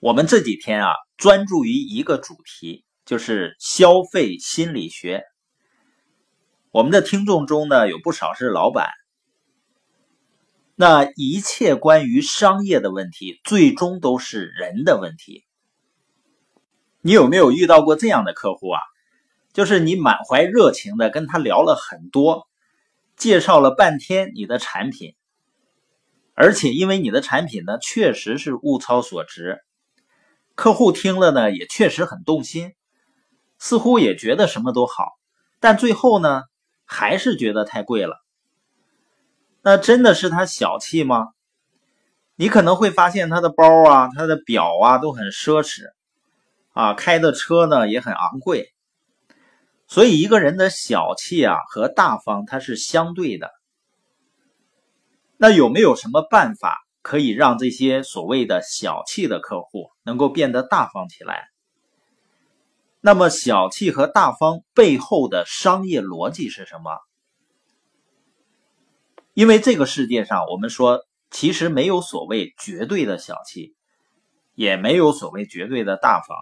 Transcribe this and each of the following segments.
我们这几天啊，专注于一个主题，就是消费心理学。我们的听众中呢，有不少是老板。那一切关于商业的问题，最终都是人的问题。你有没有遇到过这样的客户啊？就是你满怀热情的跟他聊了很多，介绍了半天你的产品，而且因为你的产品呢，确实是物超所值。客户听了呢，也确实很动心，似乎也觉得什么都好，但最后呢，还是觉得太贵了。那真的是他小气吗？你可能会发现他的包啊、他的表啊都很奢侈，啊，开的车呢也很昂贵。所以一个人的小气啊和大方，它是相对的。那有没有什么办法？可以让这些所谓的小气的客户能够变得大方起来。那么，小气和大方背后的商业逻辑是什么？因为这个世界上，我们说其实没有所谓绝对的小气，也没有所谓绝对的大方，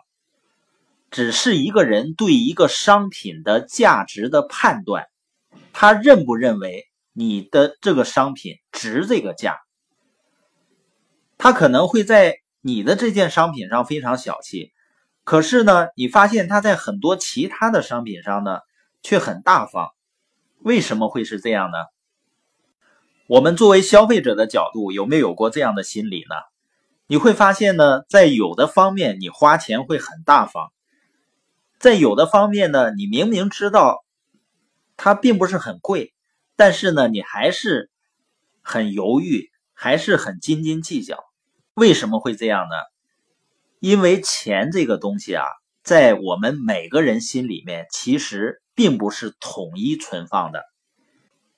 只是一个人对一个商品的价值的判断，他认不认为你的这个商品值这个价。他可能会在你的这件商品上非常小气，可是呢，你发现他在很多其他的商品上呢却很大方，为什么会是这样呢？我们作为消费者的角度，有没有过这样的心理呢？你会发现呢，在有的方面你花钱会很大方，在有的方面呢，你明明知道它并不是很贵，但是呢，你还是很犹豫，还是很斤斤计较。为什么会这样呢？因为钱这个东西啊，在我们每个人心里面，其实并不是统一存放的。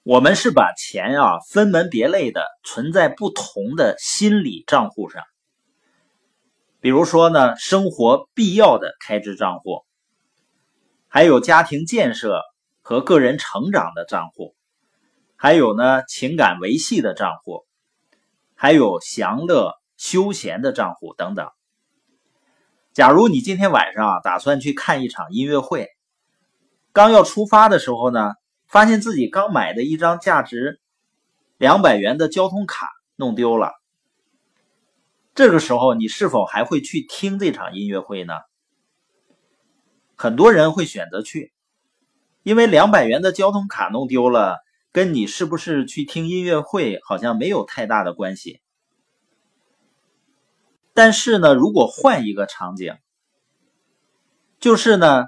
我们是把钱啊分门别类的存在不同的心理账户上。比如说呢，生活必要的开支账户，还有家庭建设和个人成长的账户，还有呢情感维系的账户，还有享乐。休闲的账户等等。假如你今天晚上打算去看一场音乐会，刚要出发的时候呢，发现自己刚买的一张价值两百元的交通卡弄丢了。这个时候，你是否还会去听这场音乐会呢？很多人会选择去，因为两百元的交通卡弄丢了，跟你是不是去听音乐会好像没有太大的关系。但是呢，如果换一个场景，就是呢，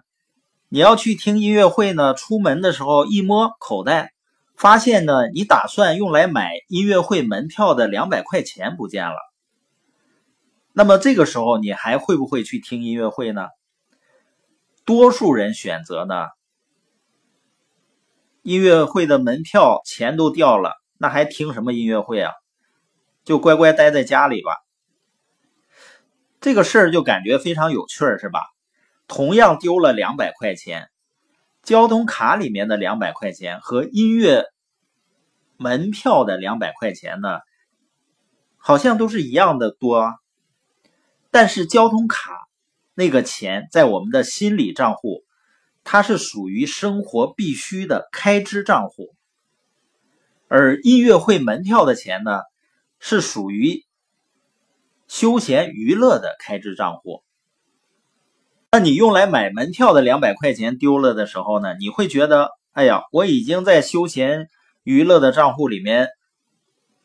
你要去听音乐会呢，出门的时候一摸口袋，发现呢，你打算用来买音乐会门票的两百块钱不见了。那么这个时候，你还会不会去听音乐会呢？多数人选择呢，音乐会的门票钱都掉了，那还听什么音乐会啊？就乖乖待在家里吧。这个事儿就感觉非常有趣儿，是吧？同样丢了两百块钱，交通卡里面的两百块钱和音乐门票的两百块钱呢，好像都是一样的多。但是交通卡那个钱在我们的心理账户，它是属于生活必须的开支账户，而音乐会门票的钱呢，是属于。休闲娱乐的开支账户，那你用来买门票的两百块钱丢了的时候呢？你会觉得，哎呀，我已经在休闲娱乐的账户里面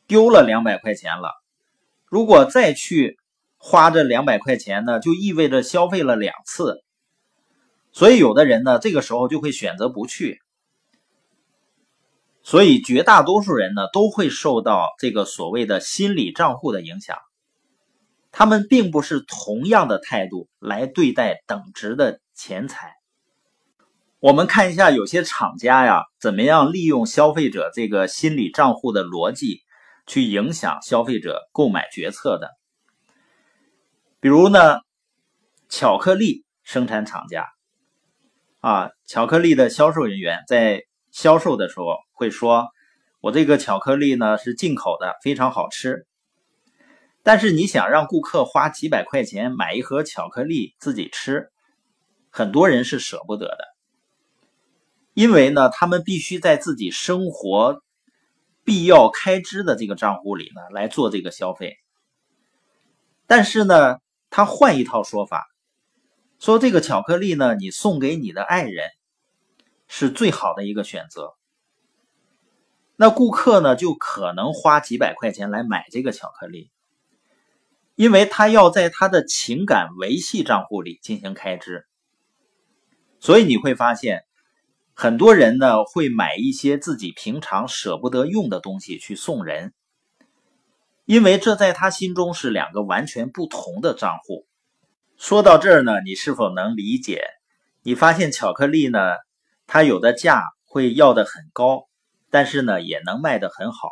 丢了两百块钱了。如果再去花这两百块钱呢，就意味着消费了两次。所以有的人呢，这个时候就会选择不去。所以绝大多数人呢，都会受到这个所谓的心理账户的影响。他们并不是同样的态度来对待等值的钱财。我们看一下有些厂家呀，怎么样利用消费者这个心理账户的逻辑去影响消费者购买决策的。比如呢，巧克力生产厂家啊，巧克力的销售人员在销售的时候会说：“我这个巧克力呢是进口的，非常好吃。”但是你想让顾客花几百块钱买一盒巧克力自己吃，很多人是舍不得的，因为呢，他们必须在自己生活必要开支的这个账户里呢来做这个消费。但是呢，他换一套说法，说这个巧克力呢，你送给你的爱人是最好的一个选择。那顾客呢，就可能花几百块钱来买这个巧克力。因为他要在他的情感维系账户里进行开支，所以你会发现，很多人呢会买一些自己平常舍不得用的东西去送人，因为这在他心中是两个完全不同的账户。说到这儿呢，你是否能理解？你发现巧克力呢，它有的价会要的很高，但是呢也能卖得很好，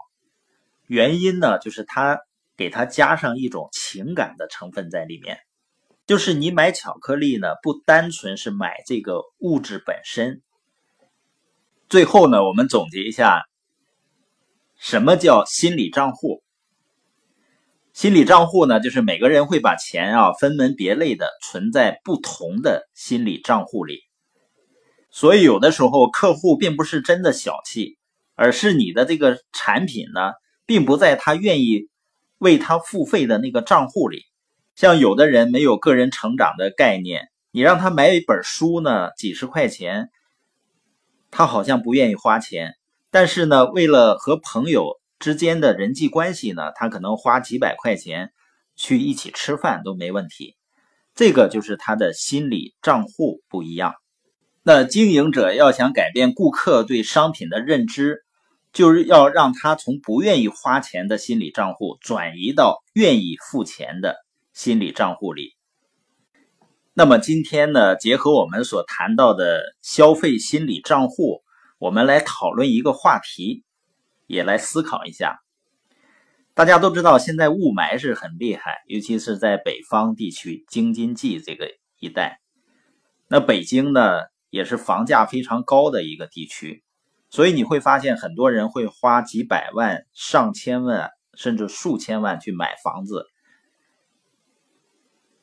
原因呢就是它。给它加上一种情感的成分在里面，就是你买巧克力呢，不单纯是买这个物质本身。最后呢，我们总结一下，什么叫心理账户？心理账户呢，就是每个人会把钱啊分门别类的存在不同的心理账户里。所以有的时候客户并不是真的小气，而是你的这个产品呢，并不在他愿意。为他付费的那个账户里，像有的人没有个人成长的概念，你让他买一本书呢，几十块钱，他好像不愿意花钱。但是呢，为了和朋友之间的人际关系呢，他可能花几百块钱去一起吃饭都没问题。这个就是他的心理账户不一样。那经营者要想改变顾客对商品的认知。就是要让他从不愿意花钱的心理账户转移到愿意付钱的心理账户里。那么今天呢，结合我们所谈到的消费心理账户，我们来讨论一个话题，也来思考一下。大家都知道，现在雾霾是很厉害，尤其是在北方地区京津冀这个一带。那北京呢，也是房价非常高的一个地区。所以你会发现，很多人会花几百万、上千万，甚至数千万去买房子，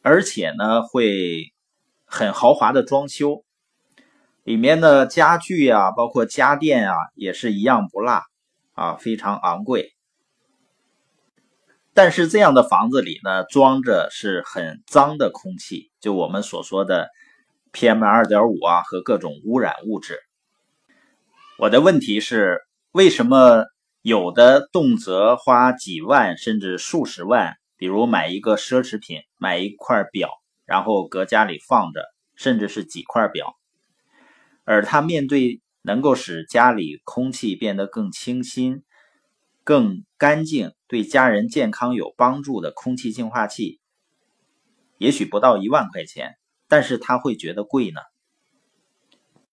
而且呢，会很豪华的装修，里面的家具啊，包括家电啊，也是一样不落啊，非常昂贵。但是这样的房子里呢，装着是很脏的空气，就我们所说的 PM 二点五啊和各种污染物质。我的问题是，为什么有的动辄花几万甚至数十万，比如买一个奢侈品，买一块表，然后搁家里放着，甚至是几块表，而他面对能够使家里空气变得更清新、更干净、对家人健康有帮助的空气净化器，也许不到一万块钱，但是他会觉得贵呢？